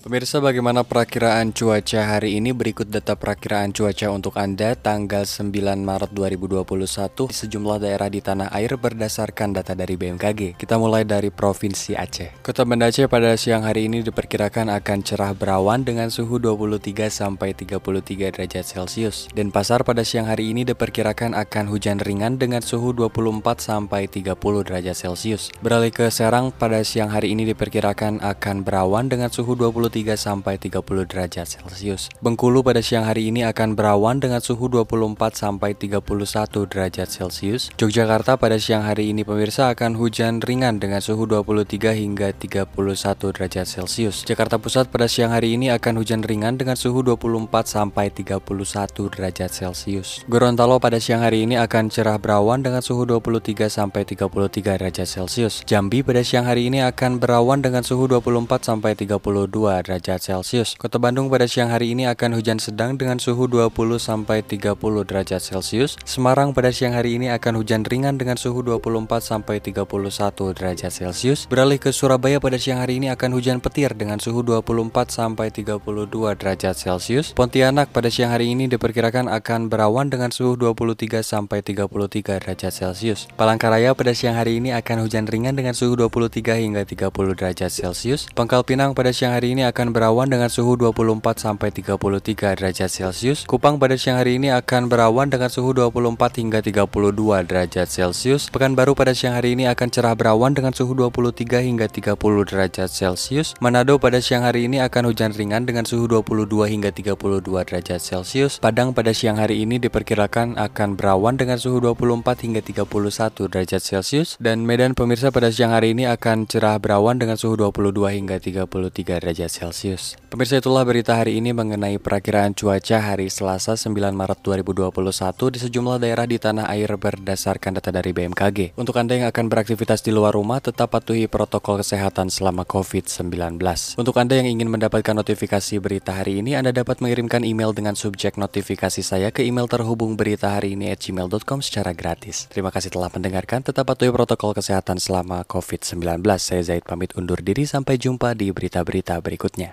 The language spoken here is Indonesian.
Pemirsa bagaimana perakiraan cuaca hari ini berikut data perakiraan cuaca untuk Anda tanggal 9 Maret 2021 di sejumlah daerah di tanah air berdasarkan data dari BMKG. Kita mulai dari Provinsi Aceh. Kota Banda Aceh pada siang hari ini diperkirakan akan cerah berawan dengan suhu 23 sampai 33 derajat Celcius. Dan Pasar pada siang hari ini diperkirakan akan hujan ringan dengan suhu 24 sampai 30 derajat Celcius. Beralih ke Serang pada siang hari ini diperkirakan akan berawan dengan suhu 23 23 sampai 30 derajat Celcius. Bengkulu pada siang hari ini akan berawan dengan suhu 24 sampai 31 derajat Celcius. Yogyakarta pada siang hari ini pemirsa akan hujan ringan dengan suhu 23 hingga 31 derajat Celcius. Jakarta Pusat pada siang hari ini akan hujan ringan dengan suhu 24 sampai 31 derajat Celcius. Gorontalo pada siang hari ini akan cerah berawan dengan suhu 23 sampai 33 derajat Celcius. Jambi pada siang hari ini akan berawan dengan suhu 24 sampai 32 derajat Celcius. Kota Bandung pada siang hari ini akan hujan sedang dengan suhu 20 sampai 30 derajat Celcius. Semarang pada siang hari ini akan hujan ringan dengan suhu 24 sampai 31 derajat Celcius. Beralih ke Surabaya pada siang hari ini akan hujan petir dengan suhu 24 sampai 32 derajat Celcius. Pontianak pada siang hari ini diperkirakan akan berawan dengan suhu 23 sampai 33 derajat Celcius. Palangkaraya pada siang hari ini akan hujan ringan dengan suhu 23 hingga 30 derajat Celcius. Pangkal Pinang pada siang hari ini akan berawan dengan suhu 24 sampai 33 derajat Celcius. Kupang pada siang hari ini akan berawan dengan suhu 24 hingga 32 derajat Celcius. Pekanbaru pada siang hari ini akan cerah berawan dengan suhu 23 hingga 30 derajat Celcius. Manado pada siang hari ini akan hujan ringan dengan suhu 22 hingga 32 derajat Celcius. Padang pada siang hari ini diperkirakan akan berawan dengan suhu 24 hingga 31 derajat Celcius dan Medan pemirsa pada siang hari ini akan cerah berawan dengan suhu 22 hingga 33 derajat Celcius. Celcius. Pemirsa itulah berita hari ini mengenai perakiraan cuaca hari Selasa 9 Maret 2021 di sejumlah daerah di tanah air berdasarkan data dari BMKG. Untuk Anda yang akan beraktivitas di luar rumah, tetap patuhi protokol kesehatan selama COVID-19. Untuk Anda yang ingin mendapatkan notifikasi berita hari ini, Anda dapat mengirimkan email dengan subjek notifikasi saya ke email terhubung berita hari ini at gmail.com secara gratis. Terima kasih telah mendengarkan, tetap patuhi protokol kesehatan selama COVID-19. Saya Zaid pamit undur diri, sampai jumpa di berita-berita berikutnya. сотня.